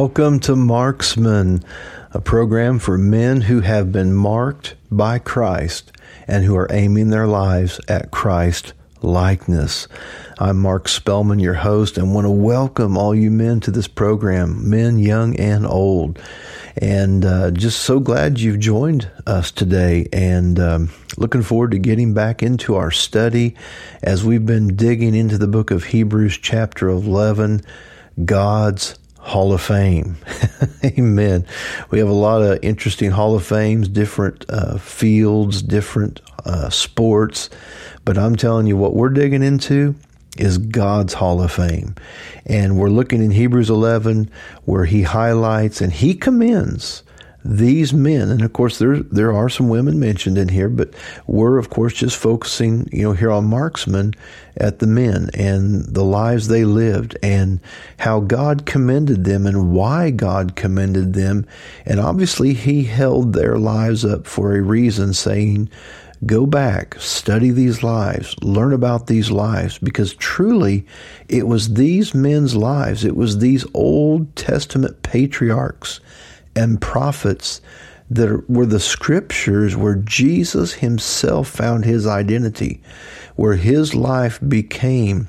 Welcome to Marksman, a program for men who have been marked by Christ and who are aiming their lives at Christ likeness. I'm Mark Spellman, your host, and want to welcome all you men to this program, men young and old. And uh, just so glad you've joined us today and um, looking forward to getting back into our study as we've been digging into the book of Hebrews, chapter 11, God's Hall of Fame. Amen. We have a lot of interesting Hall of Fames, different uh, fields, different uh, sports. But I'm telling you, what we're digging into is God's Hall of Fame. And we're looking in Hebrews 11 where he highlights and he commends these men, and of course there there are some women mentioned in here, but we're of course just focusing, you know, here on marksmen at the men and the lives they lived and how God commended them and why God commended them, and obviously He held their lives up for a reason, saying. Go back, study these lives, learn about these lives, because truly it was these men's lives, it was these Old Testament patriarchs and prophets that were the scriptures where Jesus himself found his identity, where his life became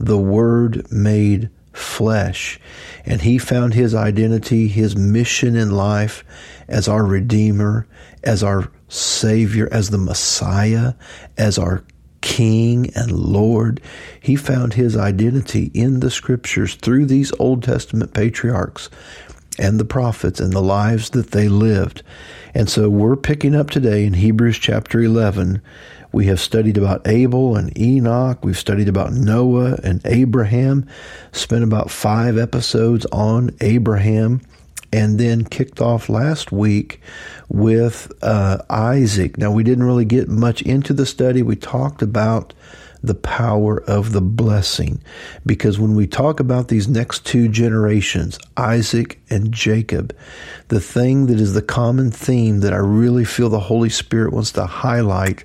the Word made flesh. And he found his identity, his mission in life as our Redeemer, as our Savior, as the Messiah, as our King and Lord. He found his identity in the scriptures through these Old Testament patriarchs and the prophets and the lives that they lived. And so we're picking up today in Hebrews chapter 11. We have studied about Abel and Enoch. We've studied about Noah and Abraham. Spent about five episodes on Abraham. And then kicked off last week with uh, Isaac. Now, we didn't really get much into the study. We talked about the power of the blessing. Because when we talk about these next two generations, Isaac and Jacob, the thing that is the common theme that I really feel the Holy Spirit wants to highlight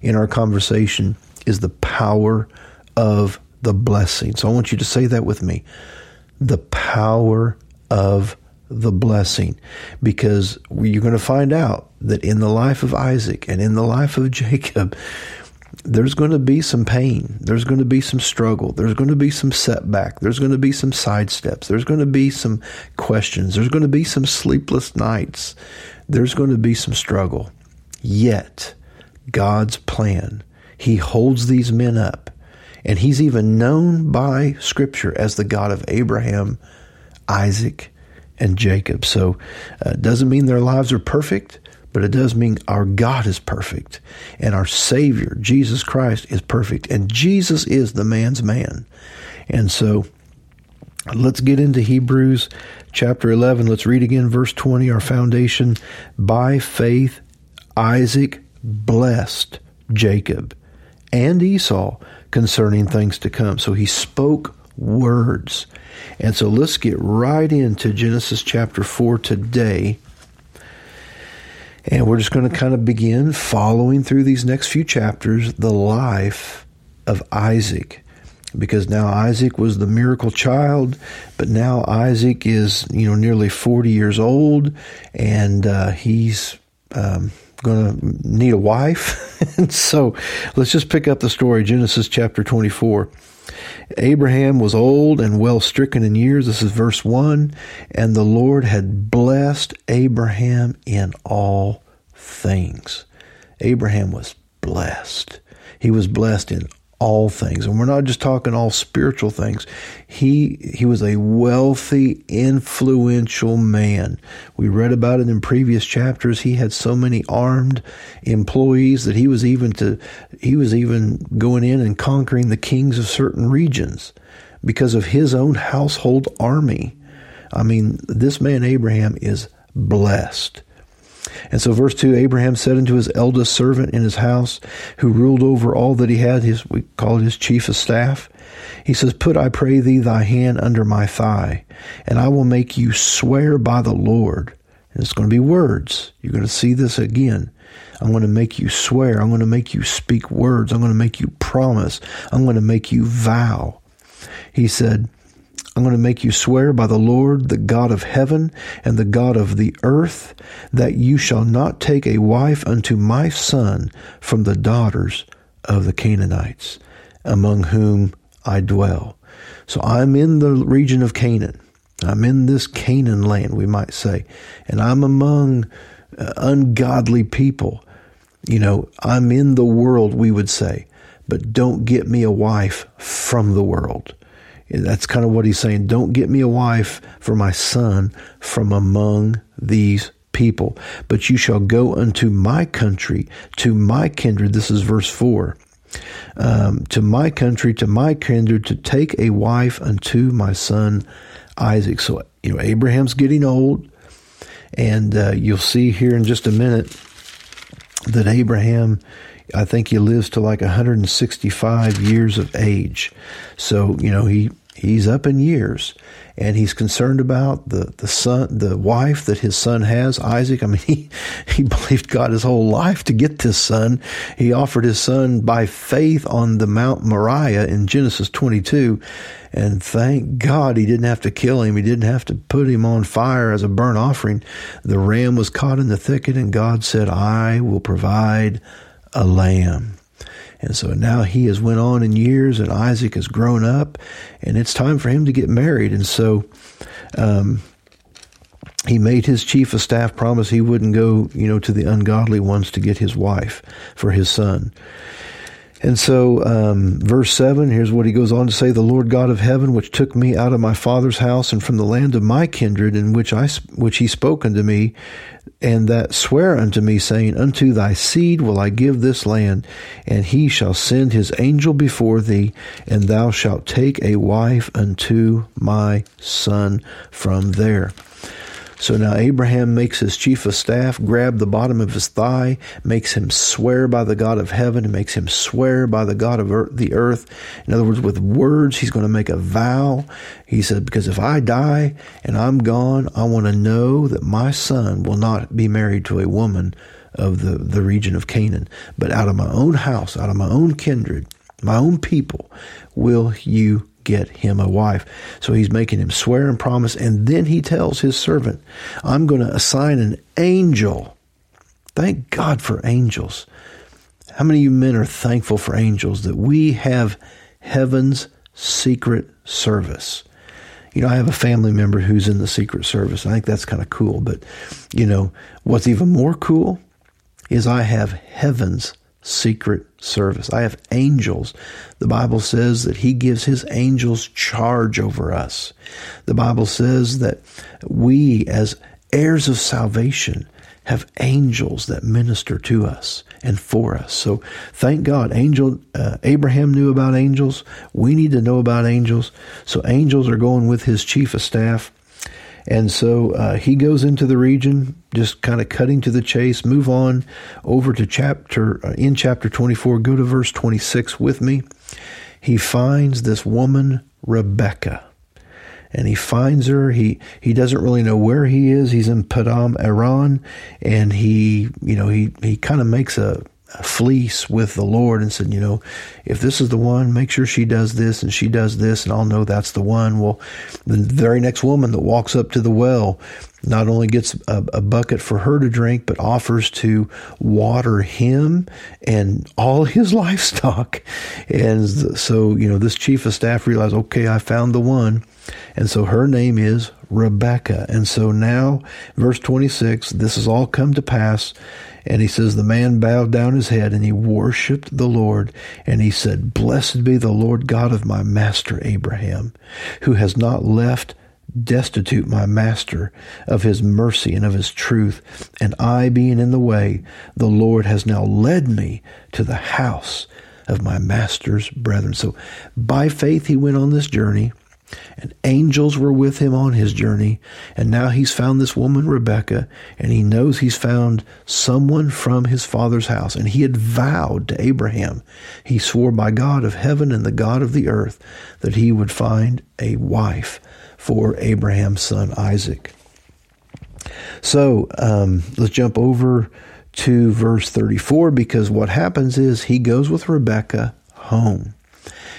in our conversation is the power of the blessing. So I want you to say that with me. The power of the blessing because you're going to find out that in the life of Isaac and in the life of Jacob, there's going to be some pain. There's going to be some struggle. There's going to be some setback. There's going to be some sidesteps. There's going to be some questions. There's going to be some sleepless nights. There's going to be some struggle. Yet, God's plan, He holds these men up. And He's even known by Scripture as the God of Abraham, Isaac, and Jacob. So, uh, doesn't mean their lives are perfect but it does mean our God is perfect and our Savior, Jesus Christ, is perfect. And Jesus is the man's man. And so let's get into Hebrews chapter 11. Let's read again verse 20, our foundation. By faith, Isaac blessed Jacob and Esau concerning things to come. So he spoke words. And so let's get right into Genesis chapter 4 today. And we're just going to kind of begin following through these next few chapters the life of Isaac. Because now Isaac was the miracle child, but now Isaac is, you know, nearly 40 years old and uh, he's um, going to need a wife. and so let's just pick up the story Genesis chapter 24. Abraham was old and well stricken in years. This is verse 1. And the Lord had blessed Abraham in all things. Abraham was blessed. He was blessed in all things. And we're not just talking all spiritual things. He he was a wealthy, influential man. We read about it in previous chapters. He had so many armed employees that he was even to he was even going in and conquering the kings of certain regions because of his own household army. I mean, this man Abraham is blessed. And so, verse 2 Abraham said unto his eldest servant in his house, who ruled over all that he had, his, we call it his chief of staff, he says, Put, I pray thee, thy hand under my thigh, and I will make you swear by the Lord. And it's going to be words. You're going to see this again. I'm going to make you swear. I'm going to make you speak words. I'm going to make you promise. I'm going to make you vow. He said, I'm going to make you swear by the Lord, the God of heaven and the God of the earth, that you shall not take a wife unto my son from the daughters of the Canaanites, among whom I dwell. So I'm in the region of Canaan. I'm in this Canaan land, we might say, and I'm among uh, ungodly people. You know, I'm in the world, we would say, but don't get me a wife from the world. That's kind of what he's saying. Don't get me a wife for my son from among these people, but you shall go unto my country, to my kindred. This is verse 4. Um, to my country, to my kindred, to take a wife unto my son Isaac. So, you know, Abraham's getting old, and uh, you'll see here in just a minute that Abraham I think he lives to like 165 years of age. So, you know, he, he's up in years and he's concerned about the, the son, the wife that his son has, Isaac. I mean, he, he believed God his whole life to get this son. He offered his son by faith on the Mount Moriah in Genesis 22. And thank God he didn't have to kill him. He didn't have to put him on fire as a burnt offering. The ram was caught in the thicket and God said, I will provide a lamb. And so now he has went on in years, and Isaac has grown up, and it's time for him to get married. And so, um, he made his chief of staff promise he wouldn't go, you know, to the ungodly ones to get his wife for his son. And so, um, verse 7, here's what he goes on to say The Lord God of heaven, which took me out of my father's house and from the land of my kindred, in which, I, which he spoke unto me, and that swear unto me, saying, Unto thy seed will I give this land, and he shall send his angel before thee, and thou shalt take a wife unto my son from there. So now Abraham makes his chief of staff grab the bottom of his thigh, makes him swear by the God of heaven, and makes him swear by the God of earth, the earth. In other words, with words, he's going to make a vow. He said, Because if I die and I'm gone, I want to know that my son will not be married to a woman of the, the region of Canaan, but out of my own house, out of my own kindred, my own people, will you get him a wife. So he's making him swear and promise. And then he tells his servant, I'm going to assign an angel. Thank God for angels. How many of you men are thankful for angels that we have heaven's secret service? You know, I have a family member who's in the secret service. I think that's kind of cool. But, you know, what's even more cool is I have heaven's secret service. I have angels. The Bible says that He gives His angels charge over us. The Bible says that we, as heirs of salvation, have angels that minister to us and for us. So thank God, angel uh, Abraham knew about angels. We need to know about angels. So angels are going with his chief of staff and so uh, he goes into the region, just kind of cutting to the chase. Move on over to chapter, uh, in chapter 24, go to verse 26 with me. He finds this woman, Rebecca. And he finds her. He he doesn't really know where he is. He's in Padan Aram, and he you know he he kind of makes a fleece with the Lord and said, you know, if this is the one, make sure she does this and she does this, and I'll know that's the one. Well, the very next woman that walks up to the well not only gets a, a bucket for her to drink, but offers to water him and all his livestock. And so, you know, this chief of staff realized, okay, I found the one. And so her name is Rebecca. And so now, verse 26, this has all come to pass and he says, The man bowed down his head and he worshiped the Lord. And he said, Blessed be the Lord God of my master Abraham, who has not left destitute my master of his mercy and of his truth. And I being in the way, the Lord has now led me to the house of my master's brethren. So by faith, he went on this journey. And angels were with him on his journey. And now he's found this woman, Rebecca, and he knows he's found someone from his father's house. And he had vowed to Abraham, he swore by God of heaven and the God of the earth, that he would find a wife for Abraham's son Isaac. So um, let's jump over to verse 34 because what happens is he goes with Rebecca home.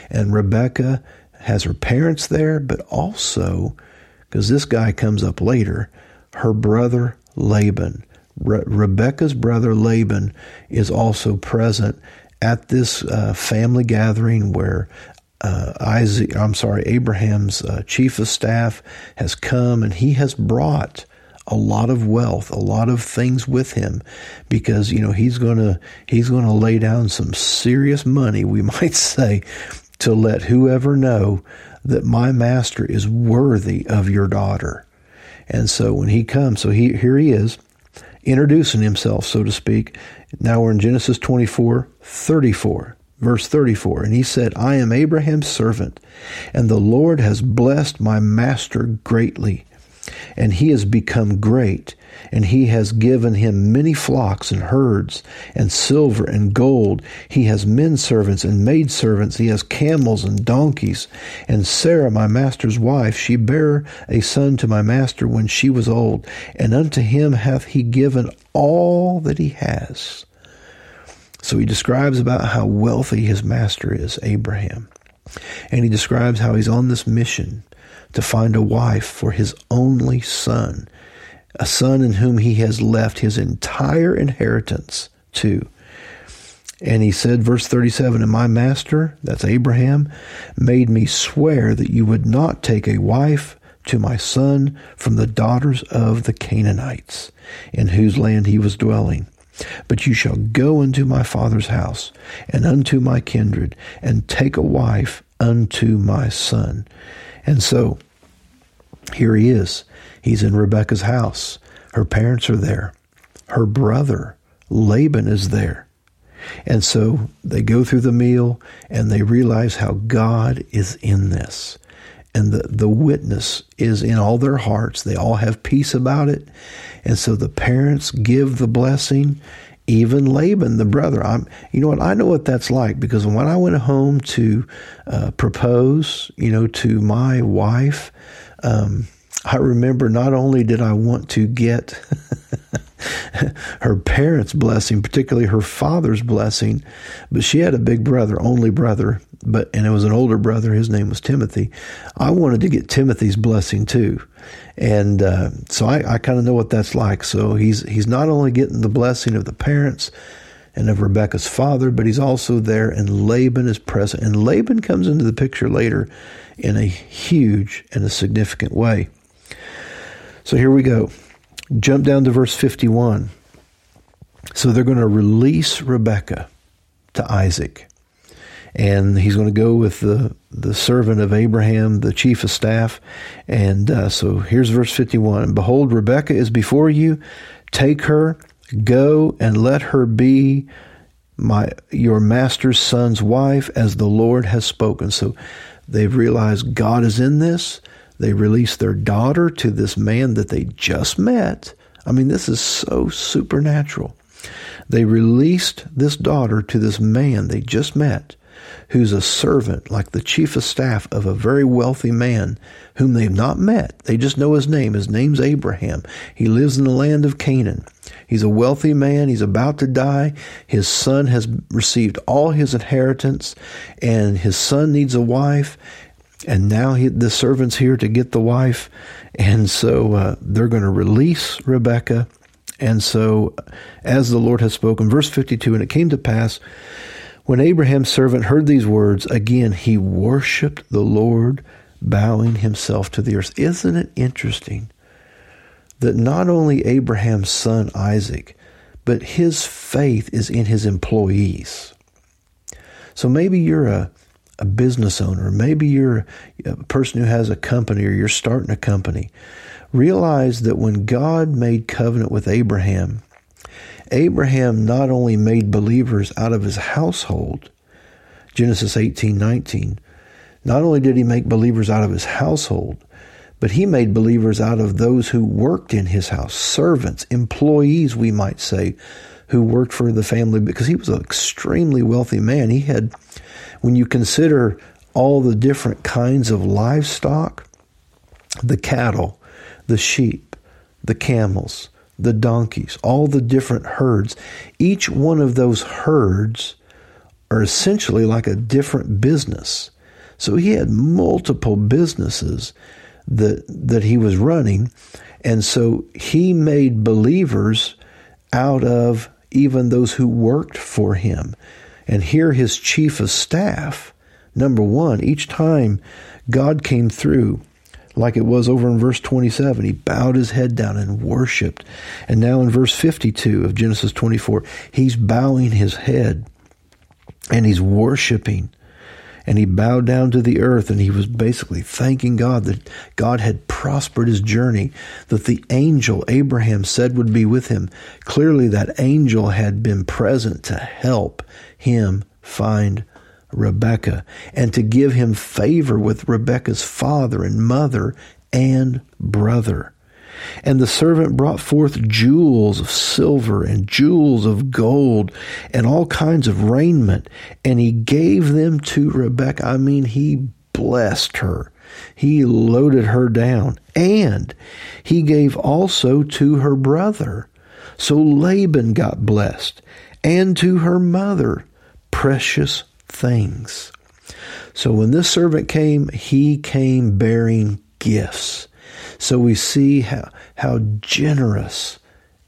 And Rebecca has her parents there, but also, because this guy comes up later, her brother Laban. Re- Rebecca's brother Laban is also present at this uh, family gathering where uh, Isaac, I'm sorry, Abraham's uh, chief of staff has come and he has brought a lot of wealth, a lot of things with him because you know he's going to he's going to lay down some serious money, we might say, to let whoever know that my master is worthy of your daughter. And so when he comes, so he here he is introducing himself, so to speak. Now we're in Genesis 24, 34, verse 34. And he said, I am Abraham's servant, and the Lord has blessed my master greatly and he has become great, and he has given him many flocks and herds, and silver and gold. He has men servants and maid servants. He has camels and donkeys. And Sarah, my master's wife, she bare a son to my master when she was old, and unto him hath he given all that he has. So he describes about how wealthy his master is, Abraham. And he describes how he's on this mission to find a wife for his only son, a son in whom he has left his entire inheritance to. And he said, verse 37, And my master, that's Abraham, made me swear that you would not take a wife to my son from the daughters of the Canaanites, in whose land he was dwelling. But you shall go unto my father's house, and unto my kindred, and take a wife unto my son. And so here he is. He's in Rebecca's house. Her parents are there. Her brother, Laban, is there. And so they go through the meal and they realize how God is in this. And the, the witness is in all their hearts. They all have peace about it. And so the parents give the blessing even Laban, the brother. I'm, you know what? I know what that's like because when I went home to uh, propose, you know, to my wife, um, I remember not only did I want to get her parents' blessing, particularly her father's blessing, but she had a big brother, only brother, but and it was an older brother. His name was Timothy. I wanted to get Timothy's blessing too, and uh, so I, I kind of know what that's like. So he's he's not only getting the blessing of the parents and of Rebecca's father, but he's also there, and Laban is present. And Laban comes into the picture later in a huge and a significant way. So here we go. Jump down to verse 51. So they're going to release Rebecca to Isaac. And he's going to go with the, the servant of Abraham, the chief of staff. And uh, so here's verse 51 Behold, Rebekah is before you. Take her, go, and let her be my your master's son's wife, as the Lord has spoken. So they've realized God is in this. They release their daughter to this man that they just met. I mean, this is so supernatural. They released this daughter to this man they just met, who's a servant, like the chief of staff of a very wealthy man whom they've not met. They just know his name. His name's Abraham. He lives in the land of Canaan. He's a wealthy man. He's about to die. His son has received all his inheritance, and his son needs a wife and now he, the servant's here to get the wife, and so uh, they're going to release Rebecca. And so, as the Lord has spoken, verse 52, and it came to pass when Abraham's servant heard these words, again he worshiped the Lord, bowing himself to the earth. Isn't it interesting that not only Abraham's son Isaac, but his faith is in his employees? So maybe you're a a business owner, maybe you're a person who has a company or you're starting a company, realize that when God made covenant with Abraham, Abraham not only made believers out of his household, Genesis 18 19, not only did he make believers out of his household, but he made believers out of those who worked in his house, servants, employees, we might say, who worked for the family because he was an extremely wealthy man. He had when you consider all the different kinds of livestock, the cattle, the sheep, the camels, the donkeys, all the different herds, each one of those herds are essentially like a different business. So he had multiple businesses that that he was running, and so he made believers out of even those who worked for him. And here his chief of staff, number one, each time God came through, like it was over in verse 27. He bowed his head down and worshiped. And now in verse 52 of Genesis 24, he's bowing his head and he's worshiping. And he bowed down to the earth and he was basically thanking God that God had prospered his journey, that the angel Abraham said would be with him. Clearly, that angel had been present to help him find Rebekah and to give him favor with Rebekah's father and mother and brother. And the servant brought forth jewels of silver and jewels of gold and all kinds of raiment, and he gave them to Rebekah. I mean, he blessed her. He loaded her down, and he gave also to her brother. So Laban got blessed, and to her mother precious things. So when this servant came, he came bearing gifts. So we see how, how generous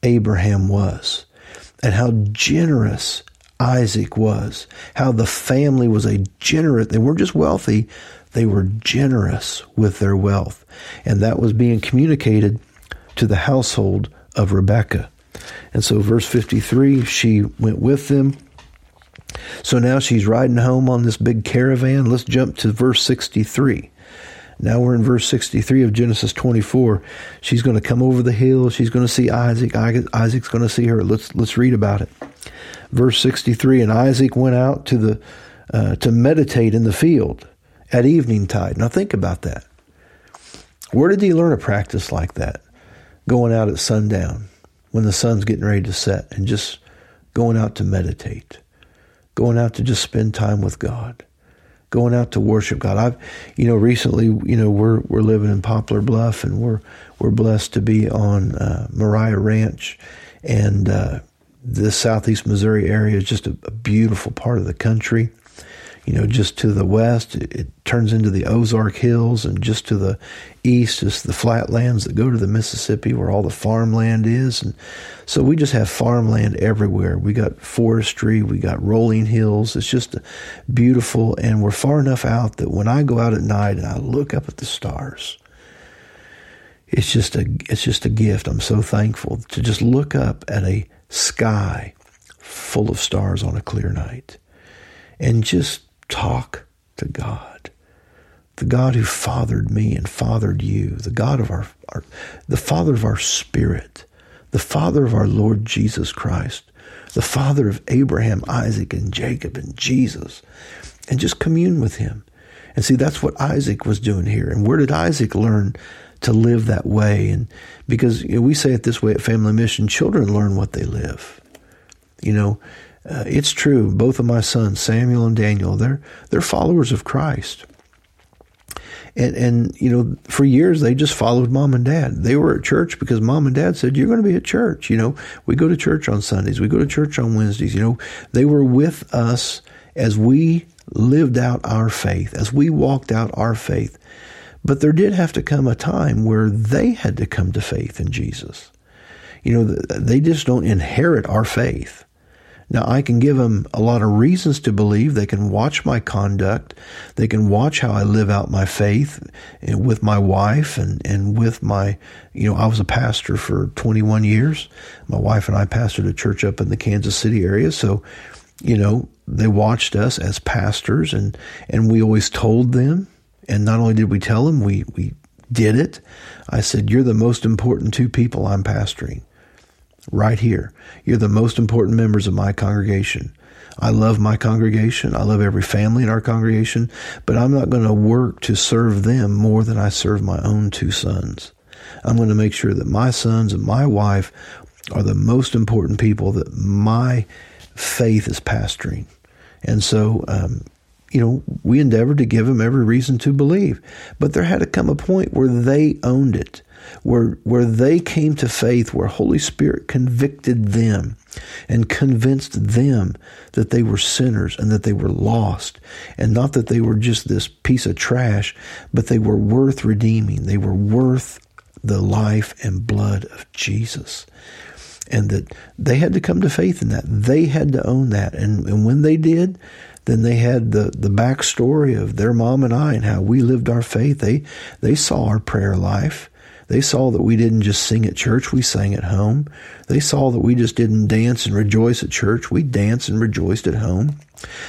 Abraham was and how generous Isaac was, how the family was a generous, they weren't just wealthy, they were generous with their wealth. And that was being communicated to the household of Rebekah. And so, verse 53, she went with them so now she's riding home on this big caravan. Let's jump to verse 63. Now we're in verse 63 of Genesis 24. She's going to come over the hill. She's going to see Isaac. Isaac's going to see her. Let's let's read about it. Verse 63 and Isaac went out to the uh, to meditate in the field at evening tide. Now think about that. Where did he learn a practice like that? Going out at sundown when the sun's getting ready to set and just going out to meditate going out to just spend time with God, going out to worship God. I've, you know, recently, you know, we're we're living in Poplar Bluff, and we're we're blessed to be on uh, Moriah Ranch, and uh, the southeast Missouri area is just a, a beautiful part of the country you know, just to the west, it, it, turns into the Ozark Hills, and just to the east is the flatlands that go to the Mississippi where all the farmland is. And so we just have farmland everywhere. We got forestry, we got rolling hills. It's just beautiful, and we're far enough out that when I go out at night and I look up at the stars, it's just a it's just a gift. I'm so thankful to just look up at a sky full of stars on a clear night and just talk to God. The God who fathered me and fathered you, the God of our, our the Father of our spirit, the Father of our Lord Jesus Christ, the Father of Abraham, Isaac, and Jacob, and Jesus, and just commune with him. And see, that's what Isaac was doing here. And where did Isaac learn to live that way? And because you know, we say it this way at Family Mission children learn what they live. You know, uh, it's true. Both of my sons, Samuel and Daniel, they're they're followers of Christ. And and you know, for years they just followed mom and dad. They were at church because mom and dad said, "You're going to be at church." You know, we go to church on Sundays, we go to church on Wednesdays. You know, they were with us as we lived out our faith, as we walked out our faith. But there did have to come a time where they had to come to faith in Jesus. You know, they just don't inherit our faith. Now, I can give them a lot of reasons to believe. They can watch my conduct. They can watch how I live out my faith eh, with my wife and, and with my, you know, I was a pastor for 21 years. My wife and I pastored a church up in the Kansas City area. So, you know, they watched us as pastors and, and we always told them. And not only did we tell them, we, we did it. I said, You're the most important two people I'm pastoring right here. You're the most important members of my congregation. I love my congregation. I love every family in our congregation, but I'm not going to work to serve them more than I serve my own two sons. I'm going to make sure that my sons and my wife are the most important people that my faith is pastoring. And so, um, you know, we endeavored to give them every reason to believe. But there had to come a point where they owned it, where, where they came to faith, where Holy Spirit convicted them and convinced them that they were sinners and that they were lost, and not that they were just this piece of trash, but they were worth redeeming. They were worth the life and blood of Jesus. And that they had to come to faith in that. They had to own that. And, and when they did, then they had the, the backstory of their mom and I and how we lived our faith. They, they saw our prayer life. They saw that we didn't just sing at church, we sang at home. They saw that we just didn't dance and rejoice at church, we danced and rejoiced at home.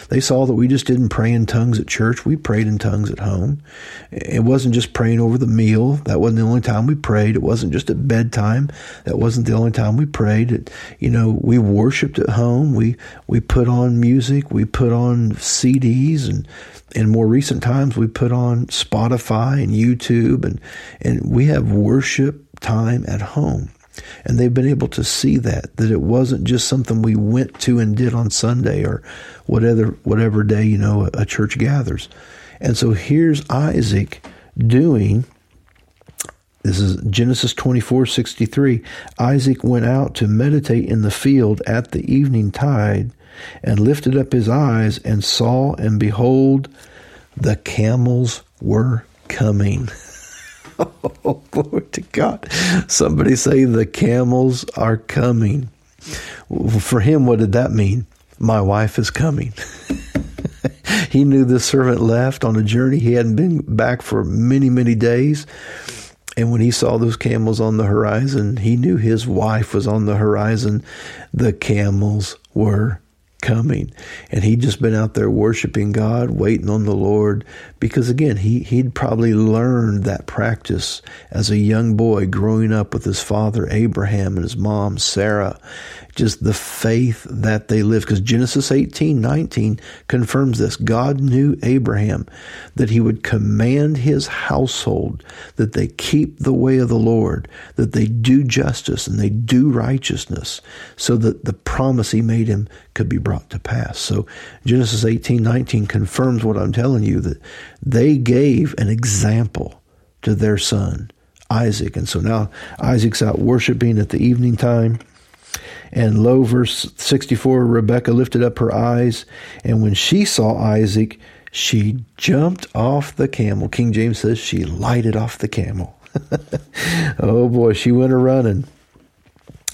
They saw that we just didn't pray in tongues at church, we prayed in tongues at home. It wasn't just praying over the meal, that wasn't the only time we prayed. It wasn't just at bedtime, that wasn't the only time we prayed. It, you know, we worshiped at home, we, we put on music, we put on CDs and in more recent times, we put on Spotify and YouTube, and, and we have worship time at home. And they've been able to see that, that it wasn't just something we went to and did on Sunday or whatever, whatever day, you know, a, a church gathers. And so here's Isaac doing this is Genesis 24 63. Isaac went out to meditate in the field at the evening tide and lifted up his eyes and saw, and behold, the camels were coming. oh, glory to God. Somebody say, the camels are coming. For him, what did that mean? My wife is coming. he knew the servant left on a journey. He hadn't been back for many, many days. And when he saw those camels on the horizon, he knew his wife was on the horizon. The camels were coming. And he'd just been out there worshiping God, waiting on the Lord, because again, he, he'd probably learned that practice as a young boy growing up with his father Abraham and his mom Sarah just the faith that they lived. Because Genesis 18, 19 confirms this. God knew Abraham that he would command his household that they keep the way of the Lord, that they do justice and they do righteousness, so that the promise he made him could be brought to pass. So Genesis 18, 19 confirms what I'm telling you that they gave an example to their son. Isaac. And so now Isaac's out worshiping at the evening time. And lo, verse 64 Rebekah lifted up her eyes, and when she saw Isaac, she jumped off the camel. King James says she lighted off the camel. oh boy, she went a running.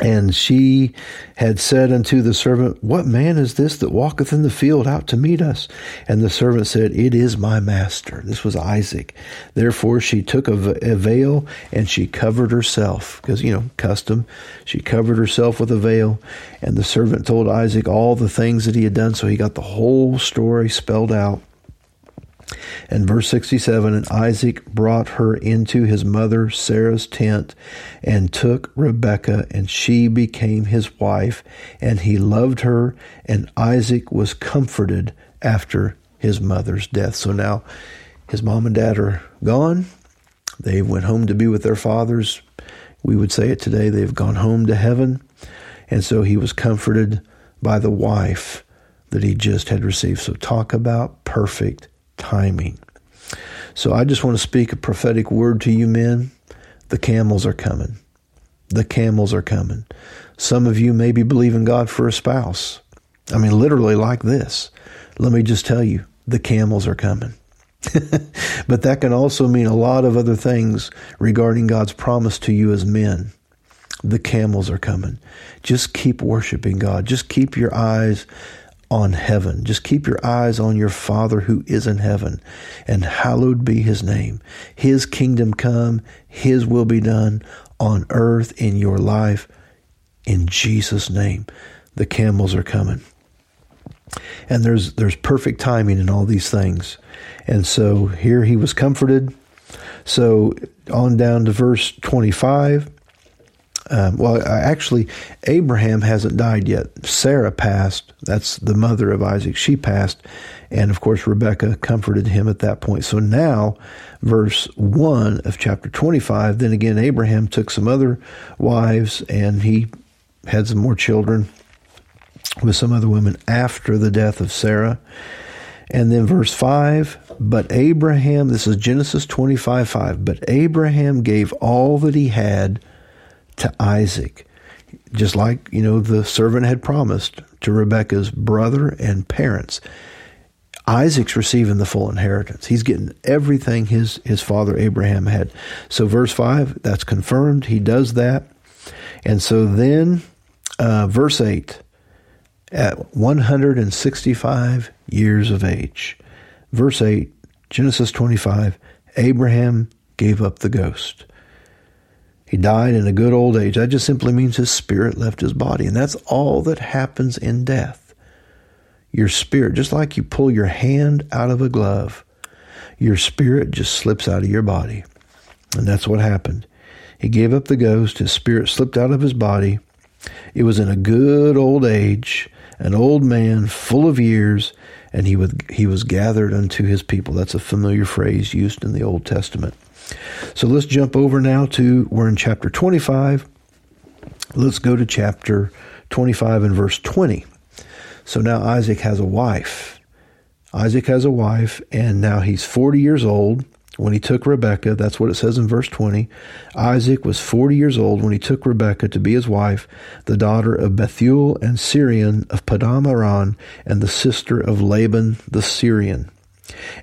And she had said unto the servant, What man is this that walketh in the field out to meet us? And the servant said, It is my master. This was Isaac. Therefore she took a, veil and she covered herself, because, you know, custom. She covered herself with a veil. And the servant told Isaac all the things that he had done. So he got the whole story spelled out. And verse 67 And Isaac brought her into his mother Sarah's tent and took Rebekah, and she became his wife, and he loved her, and Isaac was comforted after his mother's death. So now his mom and dad are gone. They went home to be with their fathers. We would say it today, they've gone home to heaven. And so he was comforted by the wife that he just had received. So talk about perfect timing. So I just want to speak a prophetic word to you men. The camels are coming. The camels are coming. Some of you may be believing God for a spouse. I mean, literally like this. Let me just tell you, the camels are coming. but that can also mean a lot of other things regarding God's promise to you as men. The camels are coming. Just keep worshiping God. Just keep your eyes on heaven. Just keep your eyes on your Father who is in heaven, and hallowed be his name. His kingdom come, his will be done on earth in your life. In Jesus' name, the camels are coming. And there's there's perfect timing in all these things. And so here he was comforted. So on down to verse 25. Um, well, actually, Abraham hasn't died yet. Sarah passed. That's the mother of Isaac. She passed. And of course, Rebecca comforted him at that point. So now, verse 1 of chapter 25, then again, Abraham took some other wives and he had some more children with some other women after the death of Sarah. And then verse 5 But Abraham, this is Genesis 25 5, but Abraham gave all that he had to Isaac, just like, you know, the servant had promised to Rebekah's brother and parents. Isaac's receiving the full inheritance. He's getting everything his, his father Abraham had. So, verse 5, that's confirmed. He does that. And so then, uh, verse 8, at 165 years of age. Verse 8, Genesis 25, Abraham gave up the ghost. He died in a good old age. That just simply means his spirit left his body. And that's all that happens in death. Your spirit, just like you pull your hand out of a glove, your spirit just slips out of your body. And that's what happened. He gave up the ghost. His spirit slipped out of his body. It was in a good old age, an old man full of years, and he, would, he was gathered unto his people. That's a familiar phrase used in the Old Testament. So let's jump over now to, we're in chapter 25. Let's go to chapter 25 and verse 20. So now Isaac has a wife. Isaac has a wife, and now he's 40 years old when he took Rebekah. That's what it says in verse 20. Isaac was 40 years old when he took Rebekah to be his wife, the daughter of Bethuel and Syrian of Padam and the sister of Laban the Syrian.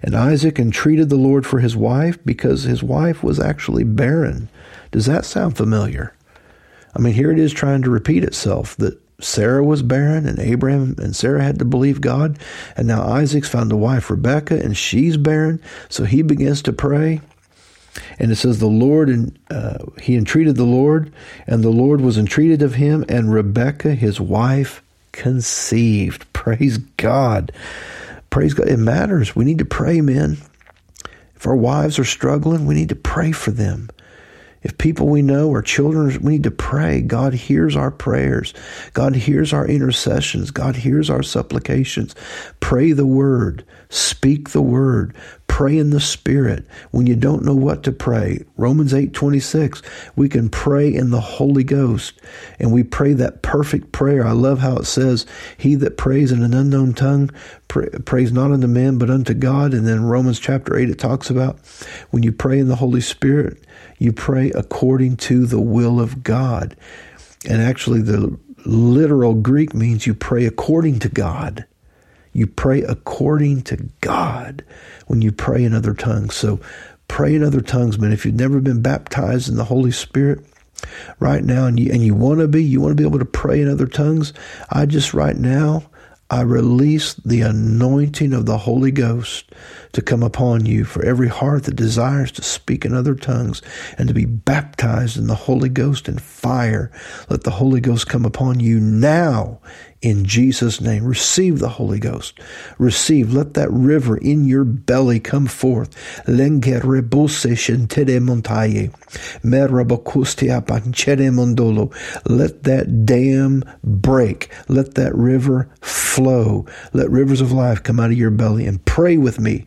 And Isaac entreated the Lord for his wife because his wife was actually barren. Does that sound familiar? I mean, here it is trying to repeat itself that Sarah was barren and Abraham and Sarah had to believe God. And now Isaac's found a wife, Rebecca, and she's barren. So he begins to pray. And it says, The Lord, and uh, he entreated the Lord, and the Lord was entreated of him, and Rebecca, his wife, conceived. Praise God. Praise God. It matters. We need to pray, men. If our wives are struggling, we need to pray for them. If people we know are children, we need to pray. God hears our prayers. God hears our intercessions. God hears our supplications. Pray the word. Speak the word. Pray in the spirit. When you don't know what to pray, Romans 8 26, we can pray in the Holy Ghost. And we pray that perfect prayer. I love how it says, He that prays in an unknown tongue pray, prays not unto men, but unto God. And then Romans chapter 8, it talks about when you pray in the Holy Spirit, you pray according to the will of God. And actually, the literal Greek means you pray according to God. You pray according to God when you pray in other tongues. So pray in other tongues, man. If you've never been baptized in the Holy Spirit, right now and you and you want to be you want to be able to pray in other tongues i just right now I release the anointing of the Holy Ghost to come upon you for every heart that desires to speak in other tongues and to be baptized in the Holy Ghost and fire. Let the Holy Ghost come upon you now in Jesus' name. Receive the Holy Ghost. Receive. Let that river in your belly come forth. Let that dam break. Let that river flow. Let rivers of life come out of your belly and pray with me.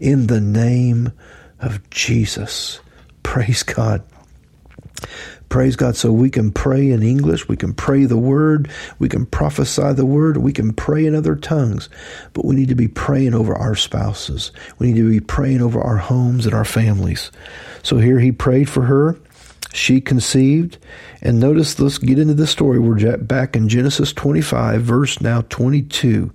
In the name of Jesus. Praise God. Praise God. So we can pray in English, we can pray the word, we can prophesy the word, we can pray in other tongues, but we need to be praying over our spouses. We need to be praying over our homes and our families. So here he prayed for her. She conceived. And notice, let's get into the story. We're back in Genesis 25, verse now 22.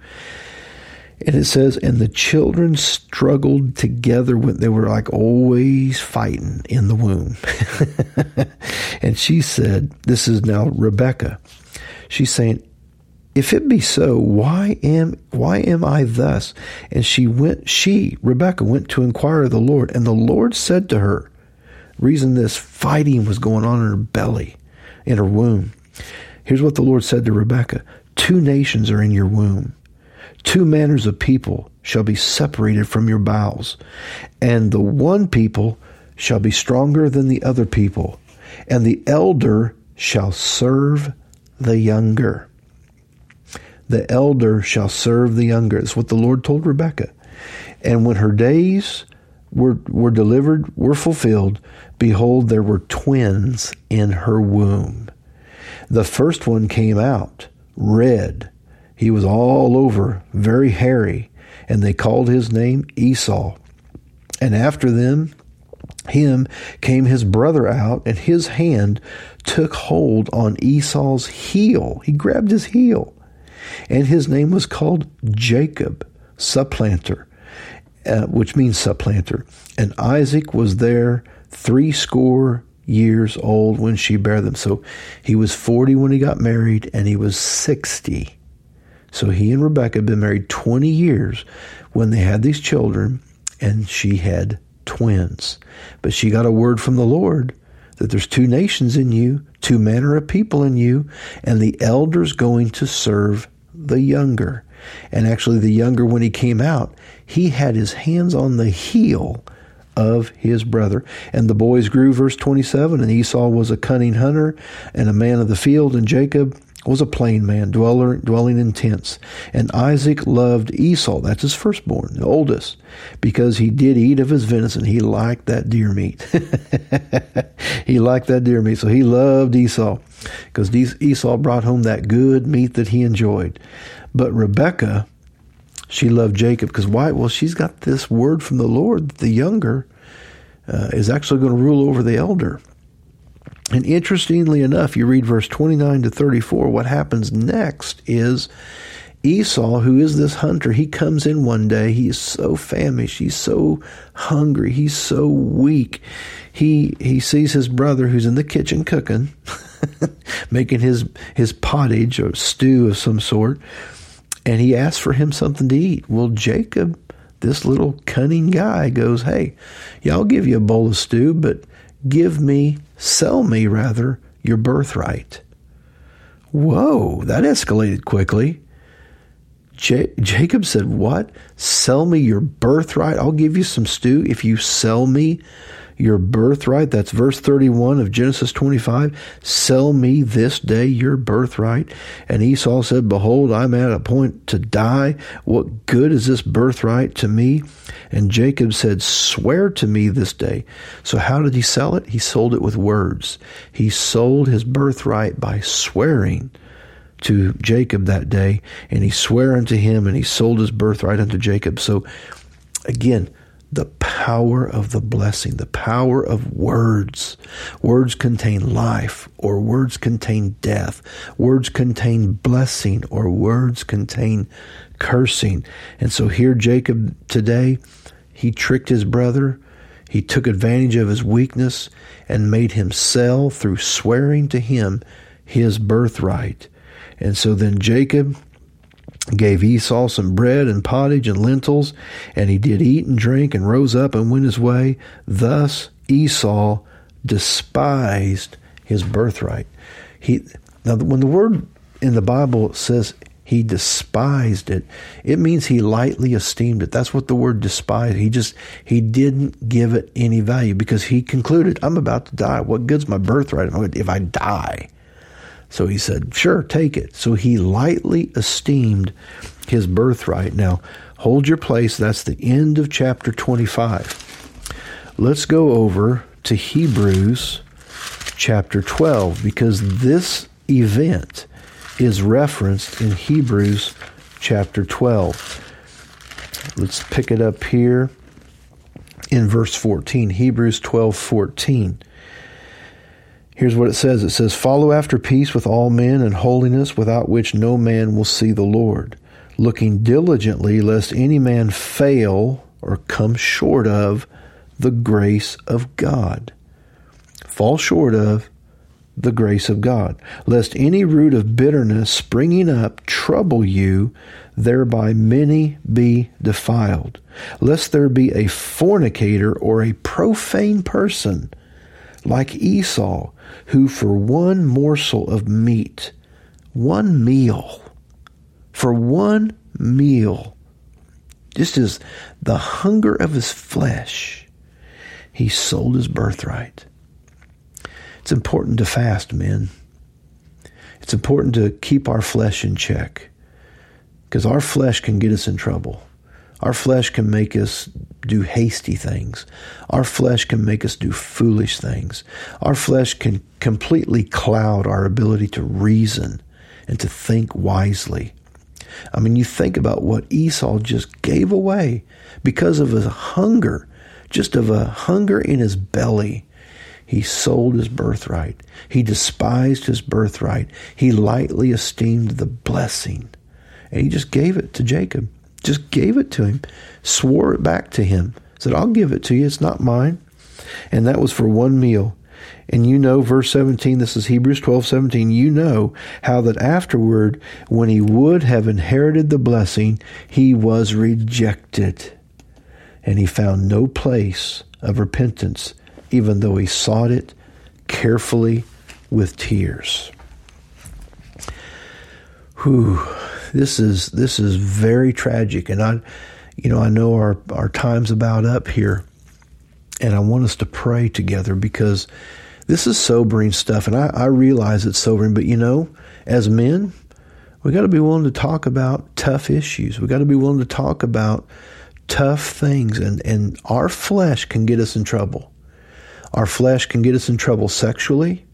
And it says, and the children struggled together when they were like always fighting in the womb. and she said, This is now Rebecca. She's saying, If it be so, why am why am I thus? And she went, she, Rebecca, went to inquire of the Lord, and the Lord said to her, reason this fighting was going on in her belly, in her womb. Here's what the Lord said to Rebecca Two nations are in your womb Two manners of people shall be separated from your bowels, and the one people shall be stronger than the other people, and the elder shall serve the younger. The elder shall serve the younger. That's what the Lord told Rebekah. And when her days were, were delivered, were fulfilled, behold, there were twins in her womb. The first one came out red. He was all over, very hairy, and they called his name Esau. And after them, him came his brother out, and his hand took hold on Esau's heel. He grabbed his heel. And his name was called Jacob, supplanter, uh, which means supplanter. And Isaac was there three score years old when she bare them. So he was 40 when he got married, and he was 60. So he and Rebecca had been married 20 years when they had these children, and she had twins. But she got a word from the Lord that there's two nations in you, two manner of people in you, and the elder's going to serve the younger. And actually, the younger, when he came out, he had his hands on the heel of his brother. And the boys grew, verse 27, and Esau was a cunning hunter and a man of the field, and Jacob was a plain man, dweller, dwelling in tents. And Isaac loved Esau, that's his firstborn, the oldest, because he did eat of his venison. He liked that deer meat. he liked that deer meat, so he loved Esau, because Esau brought home that good meat that he enjoyed. But Rebekah, she loved Jacob, because why? Well, she's got this word from the Lord that the younger uh, is actually going to rule over the elder. And interestingly enough, you read verse 29 to 34, what happens next is Esau, who is this hunter, he comes in one day. He is so famished. He's so hungry. He's so weak. He he sees his brother who's in the kitchen cooking, making his his pottage or stew of some sort, and he asks for him something to eat. Well, Jacob, this little cunning guy, goes, "Hey, yeah, I'll give you a bowl of stew, but give me Sell me, rather, your birthright. Whoa, that escalated quickly. J- Jacob said, What? Sell me your birthright? I'll give you some stew if you sell me your birthright. That's verse 31 of Genesis 25. Sell me this day your birthright. And Esau said, Behold, I'm at a point to die. What good is this birthright to me? And Jacob said, Swear to me this day. So how did he sell it? He sold it with words. He sold his birthright by swearing to Jacob that day, and he sware unto him, and he sold his birthright unto Jacob. So again, the power of the blessing, the power of words. Words contain life, or words contain death. Words contain blessing, or words contain cursing. And so here, Jacob today, he tricked his brother. He took advantage of his weakness and made him sell through swearing to him his birthright. And so then Jacob gave Esau some bread and pottage and lentils, and he did eat and drink and rose up and went his way. Thus Esau despised his birthright. He now when the word in the Bible says he despised it, it means he lightly esteemed it. That's what the word despise. He just he didn't give it any value because he concluded, I'm about to die. What good's my birthright if I die? So he said, Sure, take it. So he lightly esteemed his birthright. Now, hold your place. That's the end of chapter 25. Let's go over to Hebrews chapter 12 because this event is referenced in Hebrews chapter 12. Let's pick it up here in verse 14. Hebrews 12 14. Here's what it says it says, Follow after peace with all men and holiness, without which no man will see the Lord, looking diligently lest any man fail or come short of the grace of God. Fall short of the grace of God, lest any root of bitterness springing up trouble you, thereby many be defiled, lest there be a fornicator or a profane person like Esau, who for one morsel of meat, one meal, for one meal, just as the hunger of his flesh, he sold his birthright. It's important to fast, men. It's important to keep our flesh in check because our flesh can get us in trouble. Our flesh can make us do hasty things. Our flesh can make us do foolish things. Our flesh can completely cloud our ability to reason and to think wisely. I mean, you think about what Esau just gave away because of a hunger, just of a hunger in his belly. He sold his birthright. He despised his birthright. He lightly esteemed the blessing. And he just gave it to Jacob. Just gave it to him. Swore it back to him. Said, I'll give it to you. It's not mine. And that was for one meal. And you know, verse 17, this is Hebrews 12, 17, you know how that afterward, when he would have inherited the blessing, he was rejected. And he found no place of repentance, even though he sought it carefully with tears. Whew, this is this is very tragic, and I, you know, I know our our time's about up here, and I want us to pray together because this is sobering stuff, and I, I realize it's sobering, but you know, as men, we got to be willing to talk about tough issues. We got to be willing to talk about tough things, and, and our flesh can get us in trouble. Our flesh can get us in trouble sexually.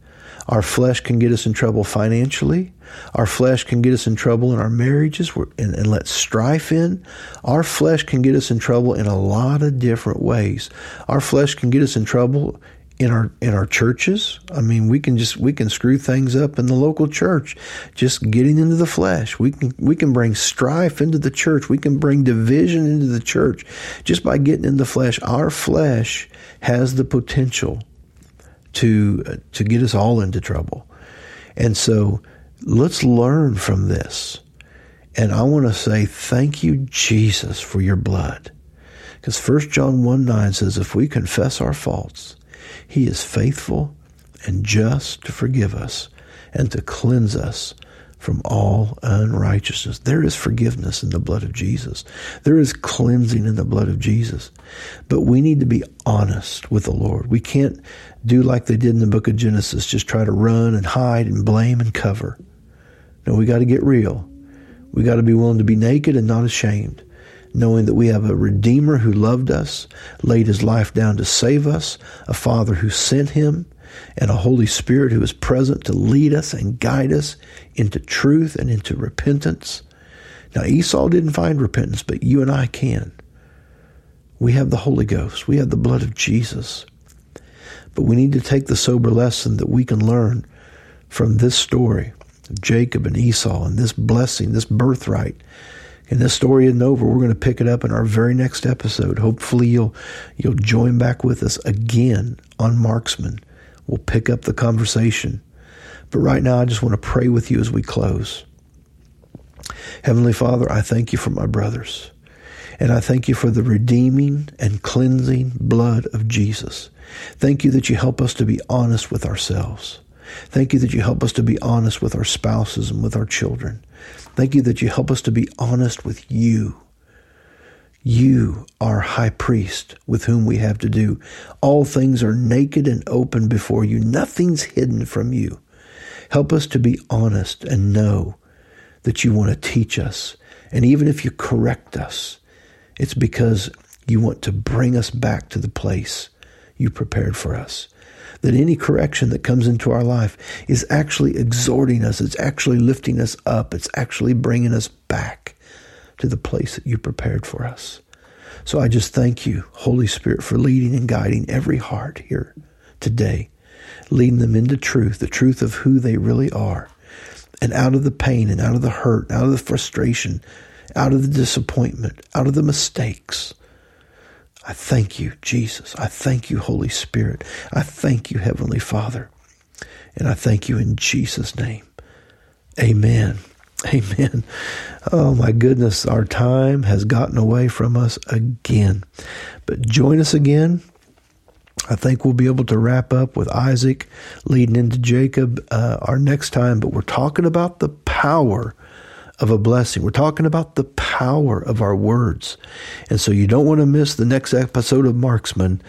Our flesh can get us in trouble financially. Our flesh can get us in trouble in our marriages and, and, let strife in. Our flesh can get us in trouble in a lot of different ways. Our flesh can get us in trouble in our in our churches. I mean, we can just we can screw things up in the local church, just getting into the flesh. We can we can bring strife into the church. We can bring division into the church just by getting in the flesh. Our flesh has the potential to to get us all into trouble, and so let's learn from this. And I want to say thank you, Jesus, for your blood. Because 1 John 1 9 says, if we confess our faults, he is faithful and just to forgive us and to cleanse us from all unrighteousness. There is forgiveness in the blood of Jesus. There is cleansing in the blood of Jesus. But we need to be honest with the Lord. We can't do like they did in the book of Genesis, just try to run and hide and blame and cover. No, we got to get real. We got to be willing to be naked and not ashamed knowing that we have a Redeemer who loved us, laid his life down to save us, a Father who sent him, and a Holy Spirit who is present to lead us and guide us into truth and into repentance. Now, Esau didn't find repentance, but you and I can. We have the Holy Ghost, we have the blood of Jesus. But we need to take the sober lesson that we can learn from this story of Jacob and Esau and this blessing, this birthright and this story isn't over. We're going to pick it up in our very next episode. Hopefully you'll you'll join back with us again on Marksman. We'll pick up the conversation. But right now I just want to pray with you as we close. Heavenly Father, I thank you for my brothers. And I thank you for the redeeming and cleansing blood of Jesus. Thank you that you help us to be honest with ourselves. Thank you that you help us to be honest with our spouses and with our children. Thank you that you help us to be honest with you. You are high priest with whom we have to do. All things are naked and open before you. Nothing's hidden from you. Help us to be honest and know that you want to teach us. And even if you correct us, it's because you want to bring us back to the place you prepared for us that any correction that comes into our life is actually exhorting us, it's actually lifting us up, it's actually bringing us back to the place that you prepared for us. So I just thank you, Holy Spirit, for leading and guiding every heart here today, leading them into truth, the truth of who they really are, and out of the pain and out of the hurt, out of the frustration, out of the disappointment, out of the mistakes I thank you, Jesus. I thank you, Holy Spirit. I thank you, Heavenly Father. And I thank you in Jesus' name. Amen. Amen. Oh my goodness, our time has gotten away from us again. But join us again. I think we'll be able to wrap up with Isaac leading into Jacob uh, our next time. But we're talking about the power of a blessing. We're talking about the power of our words. And so you don't want to miss the next episode of Marksman.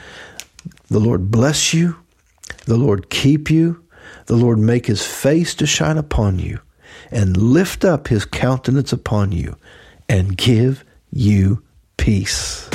The Lord bless you. The Lord keep you. The Lord make his face to shine upon you and lift up his countenance upon you and give you peace.